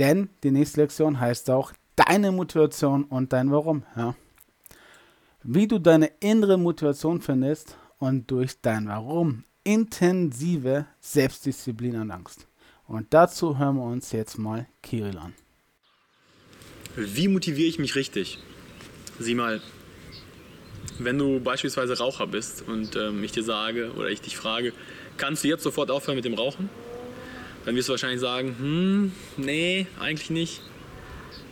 Denn die nächste Lektion heißt auch deine Motivation und dein Warum. Ja. Wie du deine innere Motivation findest und durch dein Warum intensive Selbstdisziplin erlangst. Und dazu hören wir uns jetzt mal Kirill an. Wie motiviere ich mich richtig? Sieh mal, wenn du beispielsweise Raucher bist und ähm, ich dir sage oder ich dich frage, kannst du jetzt sofort aufhören mit dem Rauchen? Dann wirst du wahrscheinlich sagen, hm, nee, eigentlich nicht.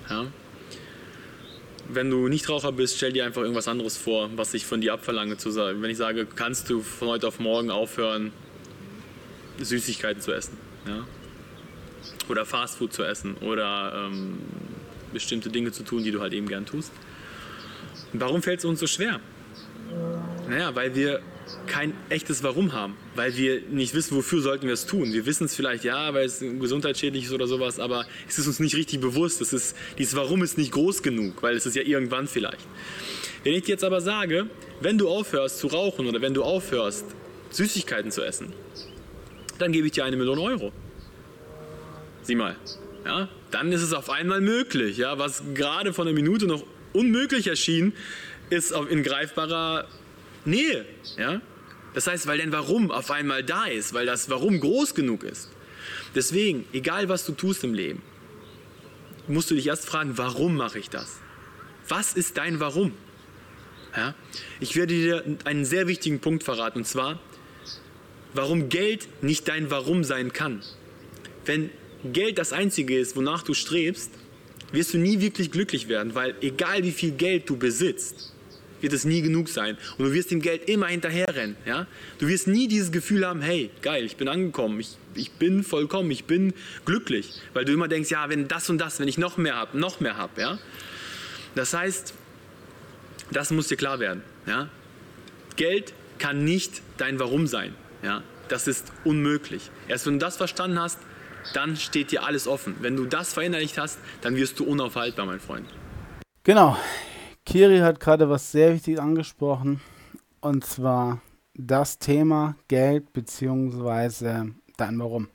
Ja. Wenn du nicht Raucher bist, stell dir einfach irgendwas anderes vor, was ich von dir abverlange zu sagen. Wenn ich sage, kannst du von heute auf morgen aufhören, Süßigkeiten zu essen, ja? oder Fastfood zu essen oder ähm, bestimmte Dinge zu tun, die du halt eben gern tust. Warum fällt es uns so schwer? Naja, weil wir kein echtes Warum haben, weil wir nicht wissen, wofür sollten wir es tun. Wir wissen es vielleicht, ja, weil es gesundheitsschädlich ist oder sowas, aber es ist uns nicht richtig bewusst. Es ist, dieses Warum ist nicht groß genug, weil es ist ja irgendwann vielleicht. Wenn ich dir jetzt aber sage, wenn du aufhörst zu rauchen oder wenn du aufhörst, Süßigkeiten zu essen, dann gebe ich dir eine Million Euro. Sieh mal, ja, dann ist es auf einmal möglich, ja, was gerade vor einer Minute noch unmöglich erschien, ist in greifbarer Nähe. Ja? Das heißt, weil dein Warum auf einmal da ist, weil das Warum groß genug ist. Deswegen, egal was du tust im Leben, musst du dich erst fragen, warum mache ich das? Was ist dein Warum? Ja? Ich werde dir einen sehr wichtigen Punkt verraten, und zwar, warum Geld nicht dein Warum sein kann. Wenn Geld das Einzige ist, wonach du strebst, wirst du nie wirklich glücklich werden, weil egal wie viel Geld du besitzt, wird es nie genug sein. Und du wirst dem Geld immer hinterherrennen. Ja? Du wirst nie dieses Gefühl haben, hey, geil, ich bin angekommen, ich, ich bin vollkommen, ich bin glücklich. Weil du immer denkst, ja, wenn das und das, wenn ich noch mehr habe, noch mehr habe. Ja? Das heißt, das muss dir klar werden. Ja? Geld kann nicht dein Warum sein. Ja? Das ist unmöglich. Erst wenn du das verstanden hast, dann steht dir alles offen. Wenn du das verinnerlicht hast, dann wirst du unaufhaltbar, mein Freund. Genau. Kiri hat gerade was sehr Wichtiges angesprochen. Und zwar das Thema Geld bzw. dein Warum.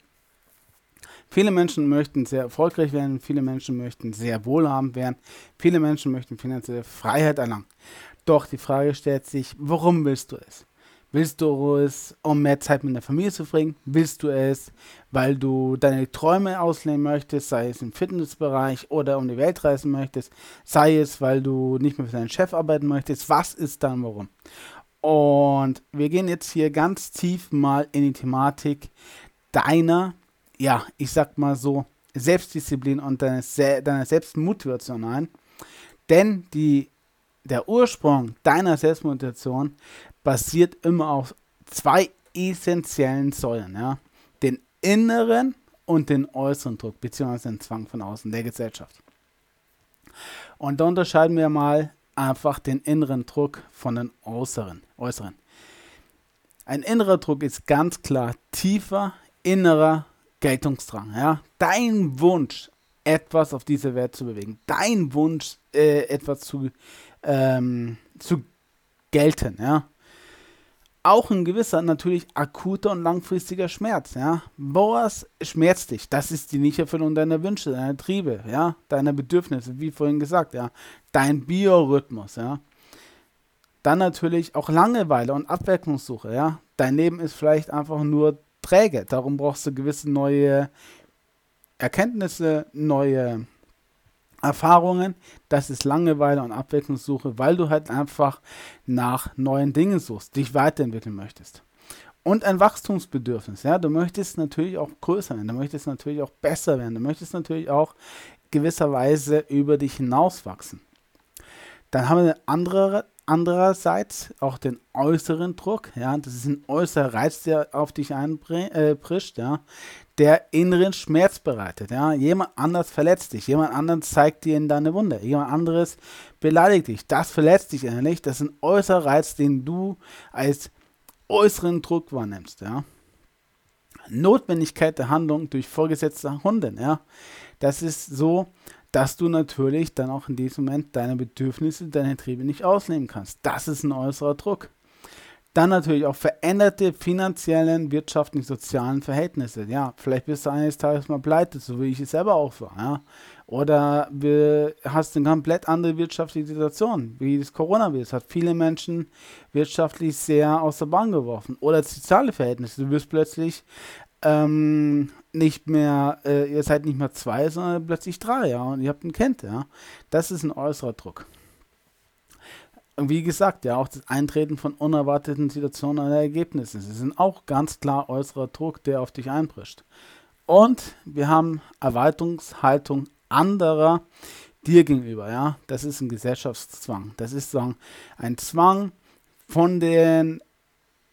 Viele Menschen möchten sehr erfolgreich werden, viele Menschen möchten sehr wohlhabend werden, viele Menschen möchten finanzielle Freiheit erlangen. Doch die Frage stellt sich, warum willst du es? Willst du es, um mehr Zeit mit der Familie zu verbringen? Willst du es, weil du deine Träume ausleben möchtest, sei es im Fitnessbereich oder um die Welt reisen möchtest, sei es, weil du nicht mehr für deinen Chef arbeiten möchtest? Was ist dann warum? Und wir gehen jetzt hier ganz tief mal in die Thematik deiner, ja, ich sag mal so, Selbstdisziplin und deiner, Selbstmotivation ein. Denn die, der Ursprung deiner Selbstmotivation basiert immer auf zwei essentiellen Säulen, ja. Den inneren und den äußeren Druck, beziehungsweise den Zwang von außen der Gesellschaft. Und da unterscheiden wir mal einfach den inneren Druck von den äußeren. äußeren. Ein innerer Druck ist ganz klar tiefer innerer Geltungsdrang. Ja? Dein Wunsch, etwas auf dieser Welt zu bewegen, dein Wunsch, äh, etwas zu, ähm, zu gelten. Ja? Auch ein gewisser, natürlich akuter und langfristiger Schmerz, ja. Was schmerzt dich? Das ist die Nichterfüllung deiner Wünsche, deiner Triebe, ja, deiner Bedürfnisse, wie vorhin gesagt, ja. Dein Biorhythmus, ja. Dann natürlich auch Langeweile und Abwechslungssuche, ja. Dein Leben ist vielleicht einfach nur träge, darum brauchst du gewisse neue Erkenntnisse, neue Erfahrungen, das ist Langeweile und Abwechslungssuche, weil du halt einfach nach neuen Dingen suchst, dich weiterentwickeln möchtest. Und ein Wachstumsbedürfnis, ja, du möchtest natürlich auch größer werden, du möchtest natürlich auch besser werden, du möchtest natürlich auch gewisserweise über dich hinauswachsen. Dann haben wir andere, andererseits auch den äußeren Druck, ja, das ist ein äußerer Reiz, der auf dich einbrischt, äh, ja, der inneren Schmerz bereitet. Ja? Jemand anders verletzt dich, jemand anderes zeigt dir in deine Wunde, jemand anderes beleidigt dich. Das verletzt dich innerlich. Das ist ein äußerer Reiz, den du als äußeren Druck wahrnimmst. Ja? Notwendigkeit der Handlung durch vorgesetzte Hunde. Ja? Das ist so, dass du natürlich dann auch in diesem Moment deine Bedürfnisse, deine Triebe nicht ausleben kannst. Das ist ein äußerer Druck. Dann natürlich auch veränderte finanziellen, wirtschaftlichen, sozialen Verhältnisse. Ja, vielleicht bist du eines Tages mal pleite, so wie ich es selber auch war. Ja. Oder du hast eine komplett andere wirtschaftliche Situation, wie das Coronavirus hat viele Menschen wirtschaftlich sehr aus der Bahn geworfen. Oder soziale Verhältnisse. Du wirst plötzlich ähm, nicht mehr, äh, ihr seid nicht mehr zwei, sondern plötzlich drei, ja, und ihr habt ein Kind, ja. Das ist ein äußerer Druck wie gesagt, ja, auch das Eintreten von unerwarteten Situationen oder Ergebnissen. Sie sind auch ganz klar äußerer Druck, der auf dich einbricht. Und wir haben Erwartungshaltung anderer dir gegenüber, ja. Das ist ein Gesellschaftszwang. Das ist sagen, ein Zwang von den,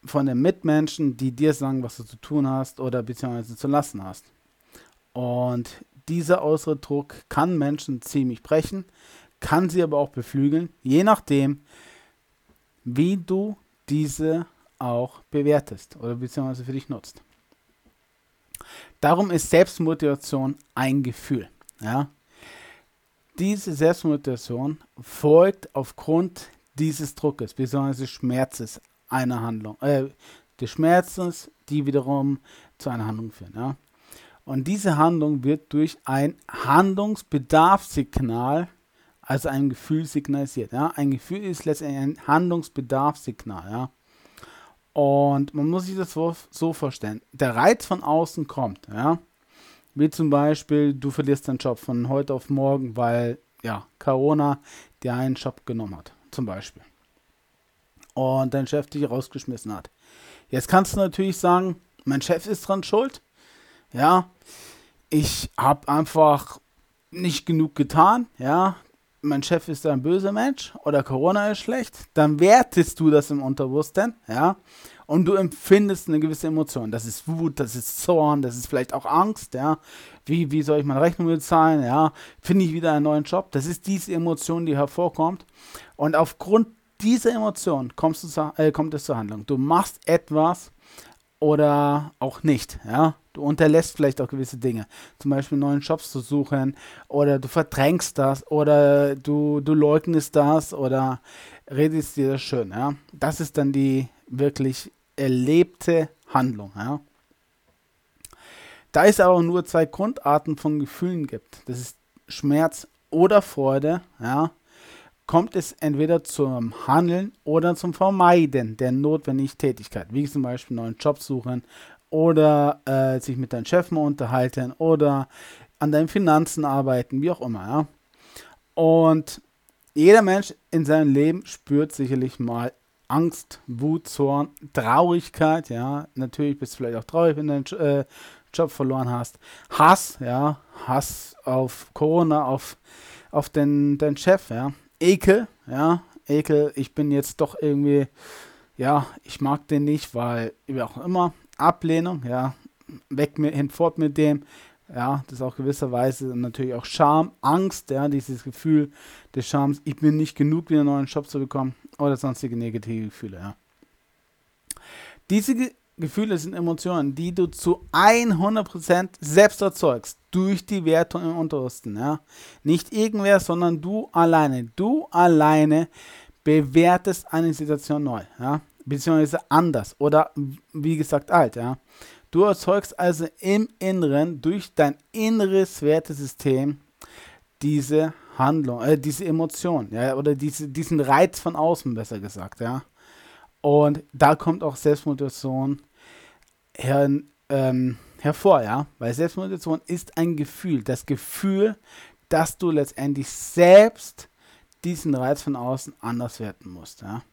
von den Mitmenschen, die dir sagen, was du zu tun hast oder beziehungsweise zu lassen hast. Und dieser äußere Druck kann Menschen ziemlich brechen kann sie aber auch beflügeln, je nachdem, wie du diese auch bewertest oder beziehungsweise für dich nutzt. Darum ist Selbstmotivation ein Gefühl. Ja? Diese Selbstmotivation folgt aufgrund dieses Druckes bzw. Schmerzes einer Handlung, äh, des Schmerzes, die wiederum zu einer Handlung führen. Ja? Und diese Handlung wird durch ein Handlungsbedarfssignal also ein Gefühl signalisiert. Ja? Ein Gefühl ist letztendlich ein Handlungsbedarfssignal. Ja? Und man muss sich das so, so vorstellen. Der Reiz von außen kommt, ja. Wie zum Beispiel, du verlierst deinen Job von heute auf morgen, weil ja, Corona dir einen Job genommen hat. Zum Beispiel. Und dein Chef dich rausgeschmissen hat. Jetzt kannst du natürlich sagen, mein Chef ist dran schuld. Ja, ich habe einfach nicht genug getan. Ja, mein Chef ist ein böser Mensch oder Corona ist schlecht, dann wertest du das im Unterbewusstsein, ja, und du empfindest eine gewisse Emotion. Das ist Wut, das ist Zorn, das ist vielleicht auch Angst, ja. Wie, wie soll ich meine Rechnung bezahlen, ja? Finde ich wieder einen neuen Job? Das ist diese Emotion, die hervorkommt. Und aufgrund dieser Emotion kommst du zu, äh, kommt es zur Handlung. Du machst etwas oder auch nicht, ja. Du unterlässt vielleicht auch gewisse Dinge. Zum Beispiel neuen Jobs zu suchen oder du verdrängst das oder du, du leugnest das oder redest dir das schön. Ja? Das ist dann die wirklich erlebte Handlung. Ja? Da es aber nur zwei Grundarten von Gefühlen gibt, das ist Schmerz oder Freude, ja, kommt es entweder zum Handeln oder zum Vermeiden der notwendigen Tätigkeit, wie zum Beispiel neuen Job suchen oder äh, sich mit deinen Chefen unterhalten oder an deinen Finanzen arbeiten, wie auch immer. Ja? Und jeder Mensch in seinem Leben spürt sicherlich mal Angst, Wut, Zorn, Traurigkeit, ja. Natürlich bist du vielleicht auch traurig, wenn du deinen äh, Job verloren hast. Hass, ja. Hass auf Corona, auf, auf den, den Chef, ja. Ekel, ja. Ekel, ich bin jetzt doch irgendwie, ja, ich mag den nicht, weil, wie auch immer. Ablehnung, ja, weg mit, hinfort mit dem, ja, das ist auch gewisserweise natürlich auch Scham, Angst, ja, dieses Gefühl des Schams, ich bin nicht genug, wieder einen neuen Job zu bekommen oder sonstige negative Gefühle, ja. Diese Gefühle sind Emotionen, die du zu 100% selbst erzeugst, durch die Wertung im Unterrüsten, ja. Nicht irgendwer, sondern du alleine. Du alleine bewertest eine Situation neu, ja beziehungsweise anders oder wie gesagt alt, ja. Du erzeugst also im Inneren durch dein inneres Wertesystem diese Handlung, äh, diese Emotion, ja, oder diese, diesen Reiz von außen, besser gesagt, ja. Und da kommt auch Selbstmotivation her, ähm, hervor, ja, weil Selbstmotivation ist ein Gefühl, das Gefühl, dass du letztendlich selbst diesen Reiz von außen anders werten musst, ja.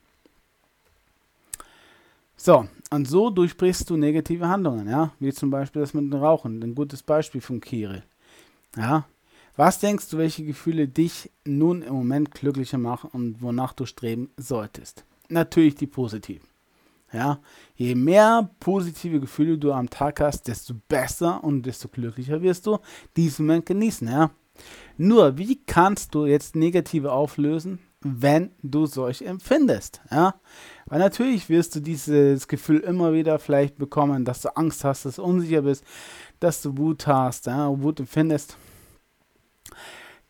So, und so durchbrichst du negative Handlungen, ja, wie zum Beispiel das mit dem Rauchen, ein gutes Beispiel von Kirill. Ja, was denkst du, welche Gefühle dich nun im Moment glücklicher machen und wonach du streben solltest? Natürlich die positiven. Ja, je mehr positive Gefühle du am Tag hast, desto besser und desto glücklicher wirst du diesen Moment genießen, ja. Nur, wie kannst du jetzt negative auflösen? wenn du solche empfindest. Ja? Weil natürlich wirst du dieses Gefühl immer wieder vielleicht bekommen, dass du Angst hast, dass du unsicher bist, dass du Wut hast, ja? Wut empfindest.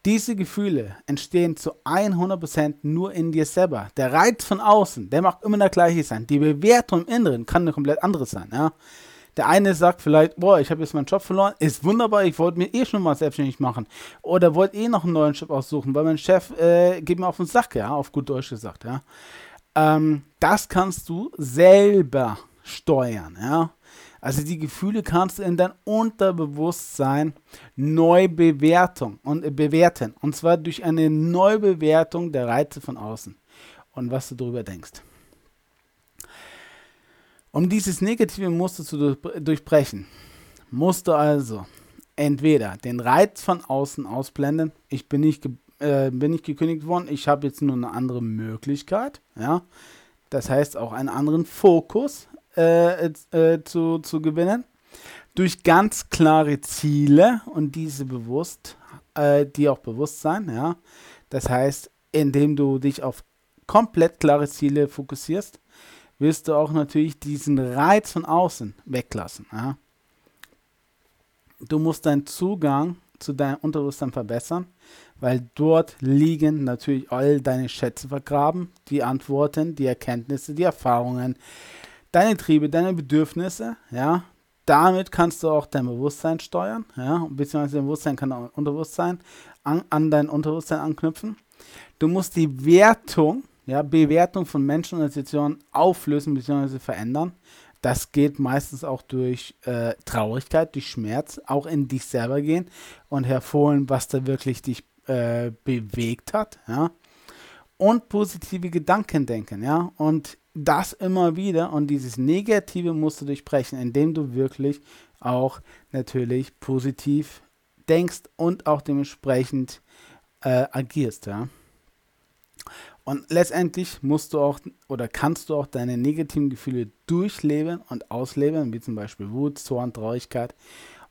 Diese Gefühle entstehen zu 100% nur in dir selber. Der Reiz von außen, der mag immer der gleiche sein. Die Bewertung im Inneren kann eine komplett andere sein. Ja? Der eine sagt vielleicht, boah, ich habe jetzt meinen Job verloren, ist wunderbar, ich wollte mir eh schon mal selbstständig machen. Oder wollte eh noch einen neuen Job aussuchen, weil mein Chef äh, geht mir auf den Sack, ja, auf gut Deutsch gesagt, ja. Ähm, das kannst du selber steuern, ja. Also die Gefühle kannst du in dein Unterbewusstsein neu bewerten und äh, bewerten. Und zwar durch eine Neubewertung der Reize von außen und was du darüber denkst. Um dieses negative Muster zu durchbrechen, musst du also entweder den Reiz von außen ausblenden. Ich bin nicht, äh, bin nicht gekündigt worden, ich habe jetzt nur eine andere Möglichkeit. Ja? Das heißt auch einen anderen Fokus äh, äh, zu, zu gewinnen. Durch ganz klare Ziele und diese bewusst, äh, die auch bewusst sein, ja. Das heißt, indem du dich auf komplett klare Ziele fokussierst, wirst du auch natürlich diesen Reiz von außen weglassen. Ja. Du musst deinen Zugang zu deinem Unterbewusstsein verbessern, weil dort liegen natürlich all deine Schätze vergraben, die Antworten, die Erkenntnisse, die Erfahrungen, deine Triebe, deine Bedürfnisse, ja, damit kannst du auch dein Bewusstsein steuern, ja, beziehungsweise dein Bewusstsein kann auch Unterbewusstsein an, an dein Unterbewusstsein anknüpfen. Du musst die Wertung, ja, Bewertung von Menschen und Situationen auflösen bzw. verändern. Das geht meistens auch durch äh, Traurigkeit, durch Schmerz, auch in dich selber gehen und hervorholen, was da wirklich dich äh, bewegt hat, ja. Und positive Gedanken denken, ja. Und das immer wieder und dieses Negative musst du durchbrechen, indem du wirklich auch natürlich positiv denkst und auch dementsprechend äh, agierst, ja. Und letztendlich musst du auch oder kannst du auch deine negativen Gefühle durchleben und ausleben, wie zum Beispiel Wut, Zorn, Traurigkeit,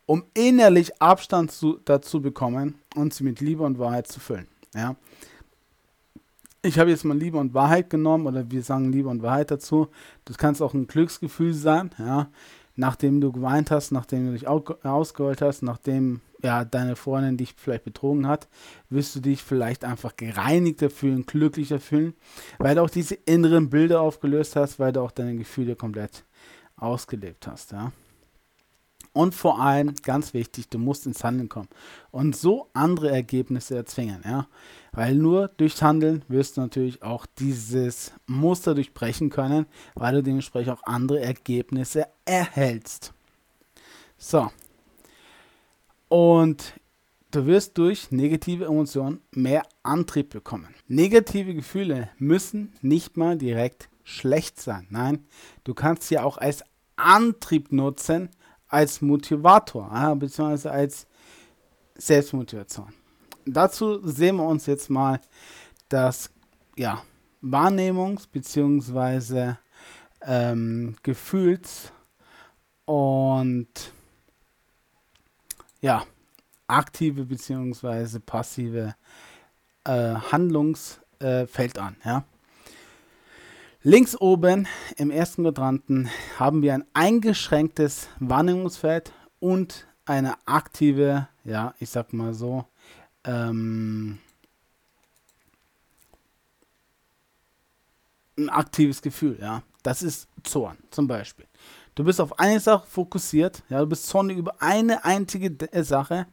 um innerlich Abstand zu, dazu bekommen und sie mit Liebe und Wahrheit zu füllen. Ja ich habe jetzt mal Liebe und Wahrheit genommen oder wir sagen Liebe und Wahrheit dazu. Das kann auch ein Glücksgefühl sein, ja. Nachdem du geweint hast, nachdem du dich ausgeholt hast, nachdem ja, deine Freundin dich vielleicht betrogen hat, wirst du dich vielleicht einfach gereinigter fühlen, glücklicher fühlen, weil du auch diese inneren Bilder aufgelöst hast, weil du auch deine Gefühle komplett ausgelebt hast, ja. Und vor allem, ganz wichtig, du musst ins Handeln kommen und so andere Ergebnisse erzwingen, ja. Weil nur durchs Handeln wirst du natürlich auch dieses Muster durchbrechen können, weil du dementsprechend auch andere Ergebnisse erhältst. So. Und du wirst durch negative Emotionen mehr Antrieb bekommen. Negative Gefühle müssen nicht mal direkt schlecht sein. Nein, du kannst sie auch als Antrieb nutzen, als Motivator, beziehungsweise als Selbstmotivation. Dazu sehen wir uns jetzt mal das ja, Wahrnehmungs- bzw. Ähm, Gefühls- und ja, aktive bzw. passive äh, Handlungsfeld äh, an. Ja. Links oben im ersten Quadranten haben wir ein eingeschränktes Wahrnehmungsfeld und eine aktive, ja, ich sag mal so, ähm, ein aktives Gefühl, ja. Das ist Zorn zum Beispiel. Du bist auf eine Sache fokussiert, ja, du bist zornig über eine einzige Sache.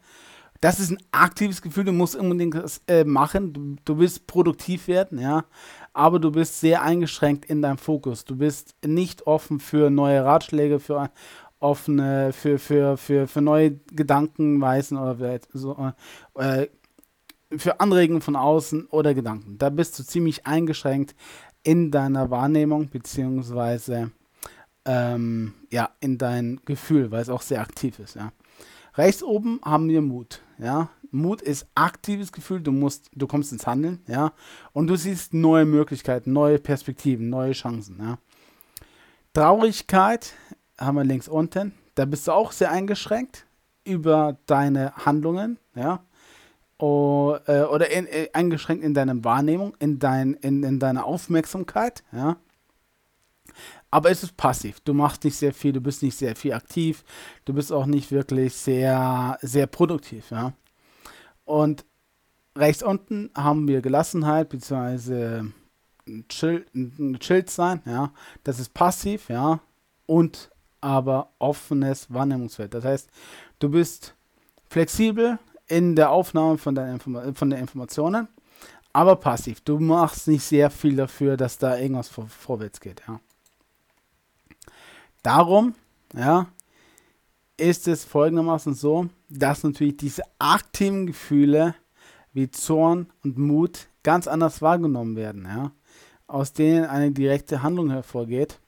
Das ist ein aktives Gefühl, du musst unbedingt das äh, machen, du, du willst produktiv werden, ja aber du bist sehr eingeschränkt in deinem Fokus. Du bist nicht offen für neue Ratschläge, für offene, für, für, für, für neue Gedankenweisen oder so, äh, für Anregungen von außen oder Gedanken. Da bist du ziemlich eingeschränkt in deiner Wahrnehmung, beziehungsweise ähm, ja, in dein Gefühl, weil es auch sehr aktiv ist, ja. Rechts oben haben wir Mut. Ja, Mut ist aktives Gefühl. Du musst, du kommst ins Handeln. Ja, und du siehst neue Möglichkeiten, neue Perspektiven, neue Chancen. Ja. Traurigkeit haben wir links unten. Da bist du auch sehr eingeschränkt über deine Handlungen. Ja, äh, oder in, äh, eingeschränkt in deiner Wahrnehmung, in, dein, in, in deiner Aufmerksamkeit. Ja. Aber es ist passiv. Du machst nicht sehr viel, du bist nicht sehr viel aktiv, du bist auch nicht wirklich sehr, sehr produktiv. Ja? Und rechts unten haben wir Gelassenheit bzw. Chill, chillt sein, ja. Das ist passiv, ja. Und aber offenes Wahrnehmungsfeld. Das heißt, du bist flexibel in der Aufnahme von, deinen Inform von den Informationen, aber passiv. Du machst nicht sehr viel dafür, dass da irgendwas vor vorwärts geht, ja. Darum, ja, ist es folgendermaßen so, dass natürlich diese aktiven Gefühle wie Zorn und Mut ganz anders wahrgenommen werden, ja, aus denen eine direkte Handlung hervorgeht,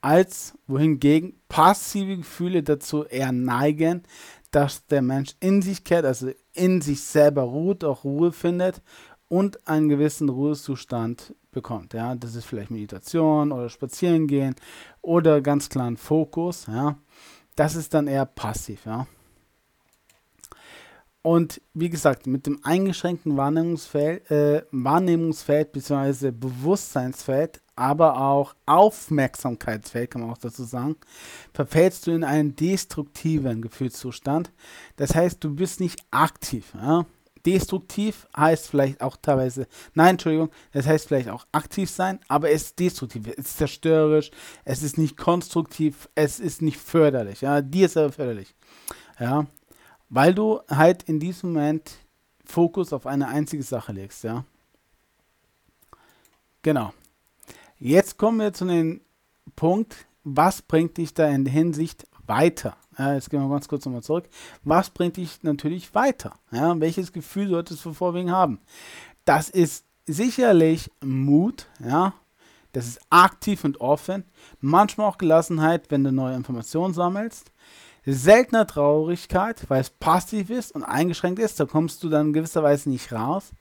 als wohingegen passive Gefühle dazu eher neigen, dass der Mensch in sich kehrt, also in sich selber ruht, auch Ruhe findet und einen gewissen Ruhezustand bekommt. Ja, das ist vielleicht Meditation oder Spazierengehen oder ganz klaren Fokus. Ja, das ist dann eher passiv. Ja. Und wie gesagt, mit dem eingeschränkten Wahrnehmungsfeld, äh, Wahrnehmungsfeld bzw. Bewusstseinsfeld, aber auch Aufmerksamkeitsfeld, kann man auch dazu sagen, verfällst du in einen destruktiven Gefühlszustand. Das heißt, du bist nicht aktiv. Ja? Destruktiv heißt vielleicht auch teilweise, nein, Entschuldigung, das heißt vielleicht auch aktiv sein, aber es ist destruktiv, es ist zerstörerisch, es ist nicht konstruktiv, es ist nicht förderlich. Ja? Dir ist aber förderlich. Ja, weil du halt in diesem Moment Fokus auf eine einzige Sache legst, ja. Genau. Jetzt kommen wir zu dem Punkt, was bringt dich da in Hinsicht weiter? Ja, jetzt gehen wir ganz kurz nochmal zurück. Was bringt dich natürlich weiter? Ja, welches Gefühl solltest du vorwiegend haben? Das ist sicherlich Mut, ja. Das ist aktiv und offen. Manchmal auch Gelassenheit, wenn du neue Informationen sammelst seltener Traurigkeit, weil es passiv ist und eingeschränkt ist. Da kommst du dann gewisserweise nicht raus.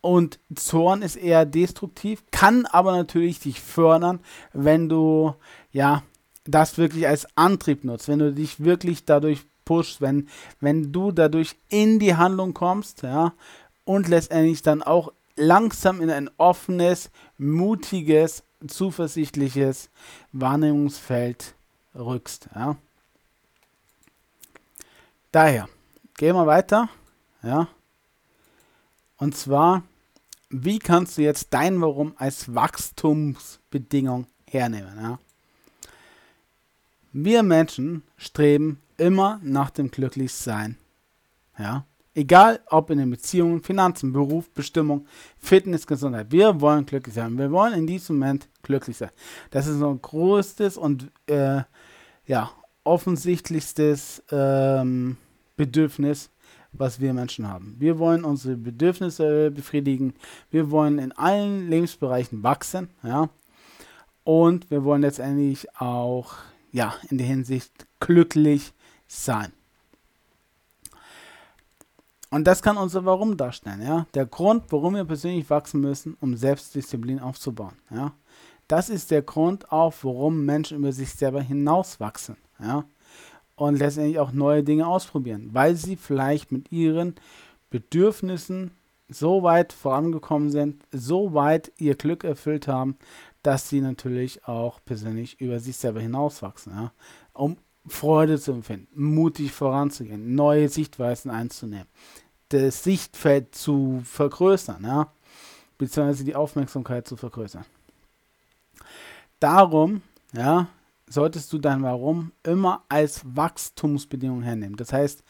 Und Zorn ist eher destruktiv, kann aber natürlich dich fördern, wenn du ja das wirklich als Antrieb nutzt, wenn du dich wirklich dadurch pushst, wenn, wenn du dadurch in die Handlung kommst, ja, und letztendlich dann auch langsam in ein offenes, mutiges, zuversichtliches Wahrnehmungsfeld rückst, ja. Daher, gehen wir weiter. Ja. Und zwar, wie kannst du jetzt dein Warum als Wachstumsbedingung hernehmen? Ja? Wir Menschen streben immer nach dem Glücklichsein. Ja? Egal ob in den Beziehungen, Finanzen, Beruf, Bestimmung, Fitness, Gesundheit. Wir wollen glücklich sein. Wir wollen in diesem Moment glücklich sein. Das ist unser größtes und äh, ja, offensichtlichstes ähm, Bedürfnis, was wir Menschen haben. Wir wollen unsere Bedürfnisse befriedigen. Wir wollen in allen Lebensbereichen wachsen, ja. Und wir wollen letztendlich auch, ja, in der Hinsicht glücklich sein. Und das kann unser Warum darstellen, ja. Der Grund, warum wir persönlich wachsen müssen, um Selbstdisziplin aufzubauen, ja. Das ist der Grund auch, warum Menschen über sich selber hinauswachsen, ja und letztendlich auch neue Dinge ausprobieren, weil sie vielleicht mit ihren Bedürfnissen so weit vorangekommen sind, so weit ihr Glück erfüllt haben, dass sie natürlich auch persönlich über sich selber hinauswachsen, ja, um Freude zu empfinden, mutig voranzugehen, neue Sichtweisen einzunehmen, das Sichtfeld zu vergrößern, ja, beziehungsweise die Aufmerksamkeit zu vergrößern. Darum, ja, solltest du dein Warum immer als Wachstumsbedingung hernehmen. Das heißt,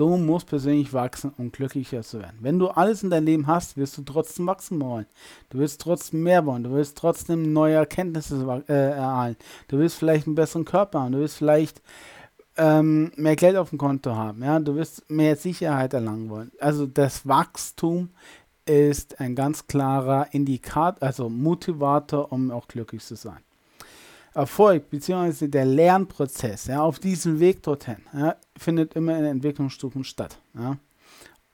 du musst persönlich wachsen, um glücklicher zu werden. Wenn du alles in deinem Leben hast, wirst du trotzdem wachsen wollen. Du wirst trotzdem mehr wollen. Du wirst trotzdem neue Erkenntnisse äh, erhalten. Du wirst vielleicht einen besseren Körper haben. Du wirst vielleicht ähm, mehr Geld auf dem Konto haben. Ja? Du wirst mehr Sicherheit erlangen wollen. Also das Wachstum ist ein ganz klarer Indikator, also Motivator, um auch glücklich zu sein. Erfolg bzw. der Lernprozess ja, auf diesem Weg dorthin ja, findet immer in Entwicklungsstufen statt. Ja.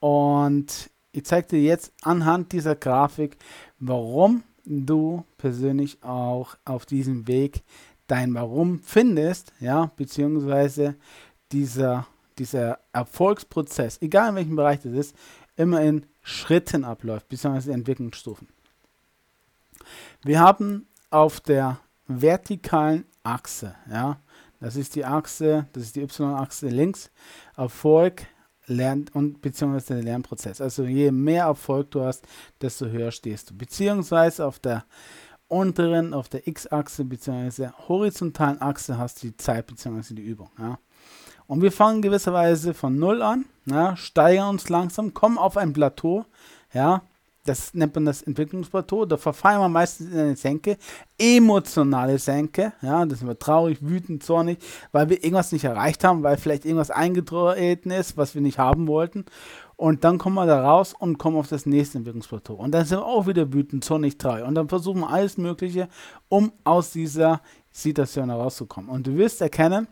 Und ich zeige dir jetzt anhand dieser Grafik, warum du persönlich auch auf diesem Weg dein Warum findest, ja, beziehungsweise dieser, dieser Erfolgsprozess, egal in welchem Bereich das ist, immer in Schritten abläuft, beziehungsweise Entwicklungsstufen. Wir haben auf der vertikalen Achse. Ja? Das ist die Achse, das ist die Y-Achse links. Erfolg Lern- und beziehungsweise den Lernprozess. Also je mehr Erfolg du hast, desto höher stehst du. Beziehungsweise auf der unteren, auf der X-Achse beziehungsweise horizontalen Achse hast du die Zeit beziehungsweise die Übung. Ja. Und wir fangen gewisserweise von Null an, ja, steigern uns langsam, kommen auf ein Plateau, ja, das nennt man das Entwicklungsplateau, da verfallen wir meistens in eine Senke, emotionale Senke, ja, das sind wir traurig, wütend, zornig, weil wir irgendwas nicht erreicht haben, weil vielleicht irgendwas eingetreten ist, was wir nicht haben wollten. Und dann kommen wir da raus und kommen auf das nächste Entwicklungsplateau. Und dann sind wir auch wieder wütend, zornig, traurig. Und dann versuchen wir alles Mögliche, um aus dieser Situation herauszukommen. Und du wirst erkennen,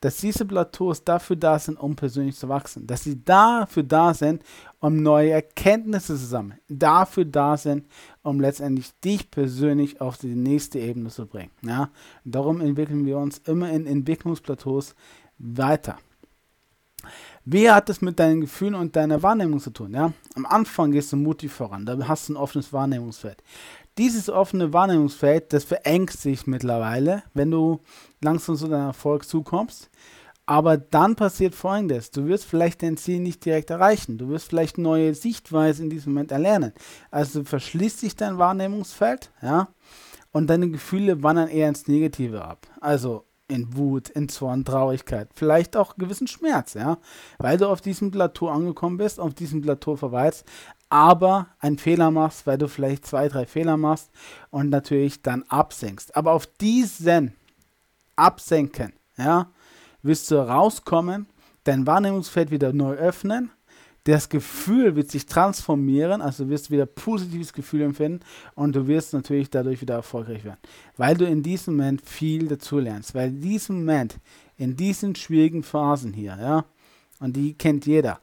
dass diese Plateaus dafür da sind, um persönlich zu wachsen. Dass sie dafür da sind, um neue Erkenntnisse zu sammeln. Dafür da sind, um letztendlich dich persönlich auf die nächste Ebene zu bringen. Ja? Darum entwickeln wir uns immer in Entwicklungsplateaus weiter. Wie hat es mit deinen Gefühlen und deiner Wahrnehmung zu tun? Ja? Am Anfang gehst du mutig voran, da hast du ein offenes Wahrnehmungsfeld. Dieses offene Wahrnehmungsfeld, das verängstigt sich mittlerweile, wenn du langsam zu deinem Erfolg zukommst. Aber dann passiert folgendes: Du wirst vielleicht dein Ziel nicht direkt erreichen. Du wirst vielleicht neue Sichtweise in diesem Moment erlernen. Also verschließt sich dein Wahrnehmungsfeld, ja, und deine Gefühle wandern eher ins Negative ab. Also in Wut, in Zorn, Traurigkeit, vielleicht auch gewissen Schmerz, ja, weil du auf diesem Plateau angekommen bist, auf diesem Plateau verweilst, aber einen Fehler machst, weil du vielleicht zwei, drei Fehler machst und natürlich dann absenkst. Aber auf diesen Absenken, ja, wirst du rauskommen, dein Wahrnehmungsfeld wieder neu öffnen das Gefühl wird sich transformieren, also du wirst wieder positives Gefühl empfinden und du wirst natürlich dadurch wieder erfolgreich werden, weil du in diesem Moment viel dazu lernst, weil in diesem Moment, in diesen schwierigen Phasen hier, ja, und die kennt jeder,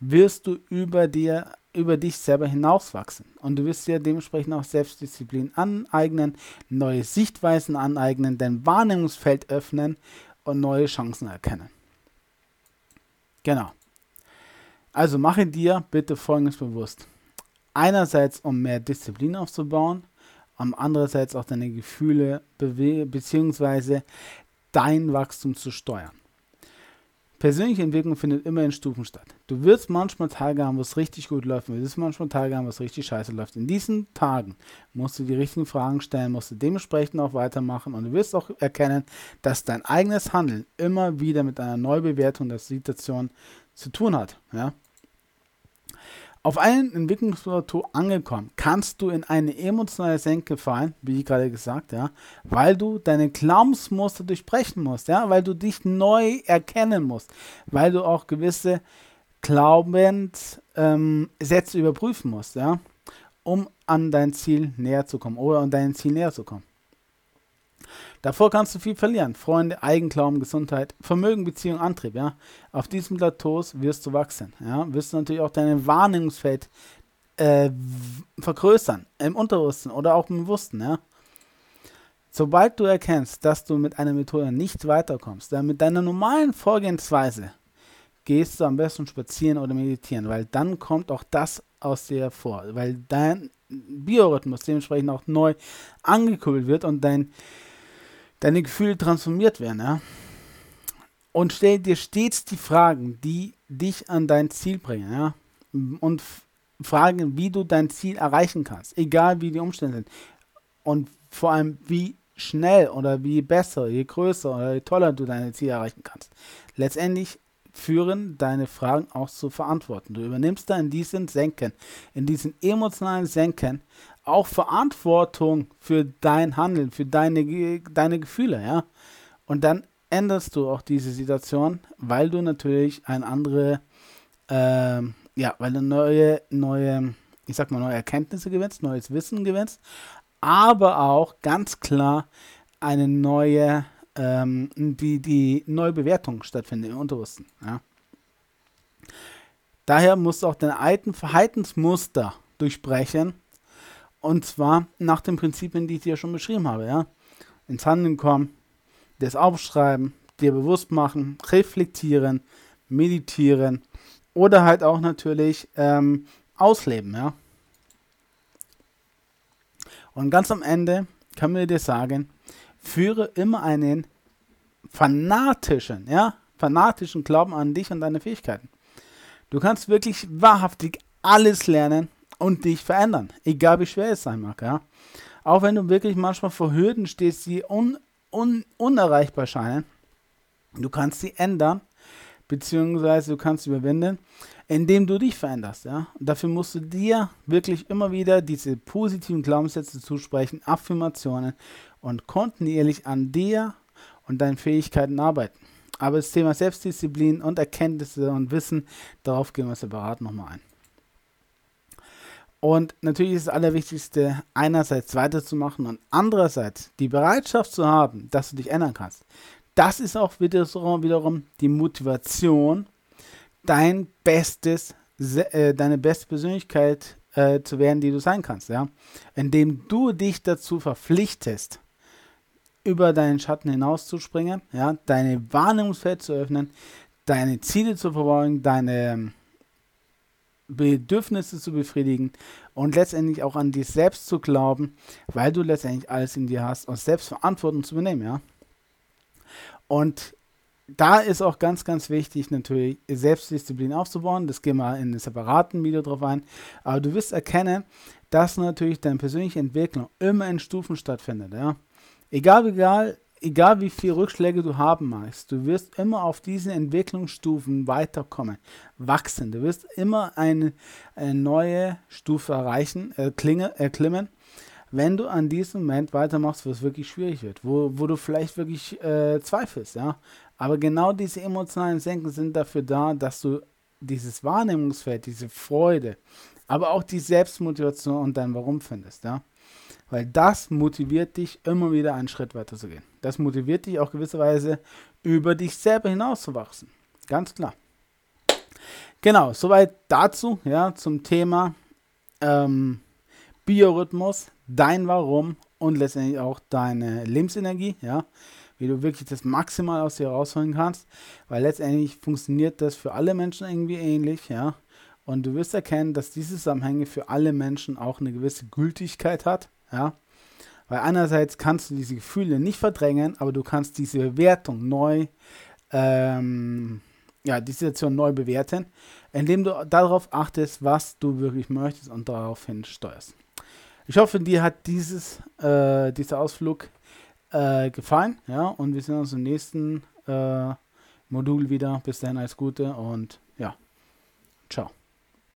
wirst du über dir, über dich selber hinauswachsen und du wirst dir dementsprechend auch Selbstdisziplin aneignen, neue Sichtweisen aneignen, dein Wahrnehmungsfeld öffnen und neue Chancen erkennen. Genau. Also mache dir bitte Folgendes bewusst. Einerseits, um mehr Disziplin aufzubauen, um andererseits auch deine Gefühle bzw. dein Wachstum zu steuern. Persönliche Entwicklung findet immer in Stufen statt. Du wirst manchmal Tage haben, wo es richtig gut läuft, du wirst manchmal Tage haben, wo es richtig scheiße läuft. In diesen Tagen musst du die richtigen Fragen stellen, musst du dementsprechend auch weitermachen und du wirst auch erkennen, dass dein eigenes Handeln immer wieder mit einer Neubewertung der Situation zu tun hat. Ja? Auf einem Entwicklungsplateau angekommen, kannst du in eine emotionale Senke fallen, wie ich gerade gesagt, ja, weil du deine Glaubensmuster durchbrechen musst, ja, weil du dich neu erkennen musst, weil du auch gewisse Glaubenssätze ähm, überprüfen musst, ja, um an dein Ziel näher zu kommen oder an dein Ziel näher zu kommen. Davor kannst du viel verlieren. Freunde, Eigenglauben, Gesundheit, Vermögen, Beziehung, Antrieb. Ja? Auf diesem Plateaus wirst du wachsen. Ja? Wirst du natürlich auch dein Wahrnehmungsfeld äh, vergrößern. Im Unterbewussten oder auch im Bewussten. Ja? Sobald du erkennst, dass du mit einer Methode nicht weiterkommst, dann mit deiner normalen Vorgehensweise gehst du am besten spazieren oder meditieren, weil dann kommt auch das aus dir hervor, weil dein Biorhythmus dementsprechend auch neu angekurbelt wird und dein deine Gefühle transformiert werden, ja. Und stell dir stets die Fragen, die dich an dein Ziel bringen, ja. Und Fragen, wie du dein Ziel erreichen kannst, egal wie die Umstände sind. Und vor allem, wie schnell oder wie besser, je größer oder je toller du deine Ziele erreichen kannst. Letztendlich führen deine Fragen auch zu verantworten. Du übernimmst da in diesen Senken, in diesen emotionalen Senken auch Verantwortung für dein Handeln, für deine, deine Gefühle, ja. Und dann änderst du auch diese Situation, weil du natürlich ein andere, äh, ja, weil du neue, neue, ich sag mal, neue Erkenntnisse gewinnst, neues Wissen gewinnst, aber auch ganz klar eine neue, ähm, die, die neue Bewertung stattfindet im Unterbewussten, ja. Daher musst du auch deine alten Verhaltensmuster durchbrechen und zwar nach den Prinzipien, die ich dir schon beschrieben habe. Ja? Ins Handeln kommen, das Aufschreiben, dir bewusst machen, reflektieren, meditieren oder halt auch natürlich ähm, ausleben. Ja? Und ganz am Ende kann man dir sagen, führe immer einen fanatischen, ja, fanatischen Glauben an dich und deine Fähigkeiten. Du kannst wirklich wahrhaftig alles lernen und dich verändern, egal wie schwer es sein mag. Ja? Auch wenn du wirklich manchmal vor Hürden stehst, die un, un, unerreichbar scheinen, du kannst sie ändern, beziehungsweise du kannst sie überwinden, indem du dich veränderst. Ja? Und dafür musst du dir wirklich immer wieder diese positiven Glaubenssätze zusprechen, Affirmationen und kontinuierlich an dir und deinen Fähigkeiten arbeiten. Aber das Thema Selbstdisziplin und Erkenntnisse und Wissen, darauf gehen wir separat nochmal ein. Und natürlich ist das Allerwichtigste, einerseits weiterzumachen und andererseits die Bereitschaft zu haben, dass du dich ändern kannst. Das ist auch wiederum die Motivation, dein bestes, äh, deine beste Persönlichkeit äh, zu werden, die du sein kannst, ja. Indem du dich dazu verpflichtest, über deinen Schatten hinauszuspringen, ja, deine Wahrnehmungsfeld zu öffnen, deine Ziele zu verfolgen, deine Bedürfnisse zu befriedigen und letztendlich auch an dich selbst zu glauben, weil du letztendlich alles in dir hast und selbst Verantwortung zu übernehmen, ja. Und da ist auch ganz, ganz wichtig, natürlich Selbstdisziplin aufzubauen. Das gehen wir in einem separaten Video drauf ein. Aber du wirst erkennen, dass natürlich deine persönliche Entwicklung immer in Stufen stattfindet. Ja? Egal, egal, egal wie viele Rückschläge du haben magst, du wirst immer auf diesen Entwicklungsstufen weiterkommen, wachsen. Du wirst immer eine, eine neue Stufe erreichen, erklinge, erklimmen wenn du an diesem Moment weitermachst, wo es wirklich schwierig wird, wo, wo du vielleicht wirklich äh, zweifelst, ja. Aber genau diese emotionalen Senken sind dafür da, dass du dieses Wahrnehmungsfeld, diese Freude, aber auch die Selbstmotivation und dein Warum findest, ja. Weil das motiviert dich, immer wieder einen Schritt weiter zu gehen. Das motiviert dich auch gewisserweise, über dich selber hinauszuwachsen. Ganz klar. Genau, soweit dazu, ja, zum Thema ähm, Biorhythmus, dein Warum und letztendlich auch deine Lebensenergie, ja wie du wirklich das maximal aus dir rausholen kannst, weil letztendlich funktioniert das für alle Menschen irgendwie ähnlich, ja. Und du wirst erkennen, dass diese Zusammenhänge für alle Menschen auch eine gewisse Gültigkeit hat, ja. Weil einerseits kannst du diese Gefühle nicht verdrängen, aber du kannst diese Bewertung neu, ähm, ja, die Situation neu bewerten, indem du darauf achtest, was du wirklich möchtest und daraufhin steuerst. Ich hoffe, dir hat dieses, äh, dieser Ausflug äh, gefallen. Ja, und wir sehen uns im nächsten äh, Modul wieder. Bis dahin alles Gute und ja, ciao.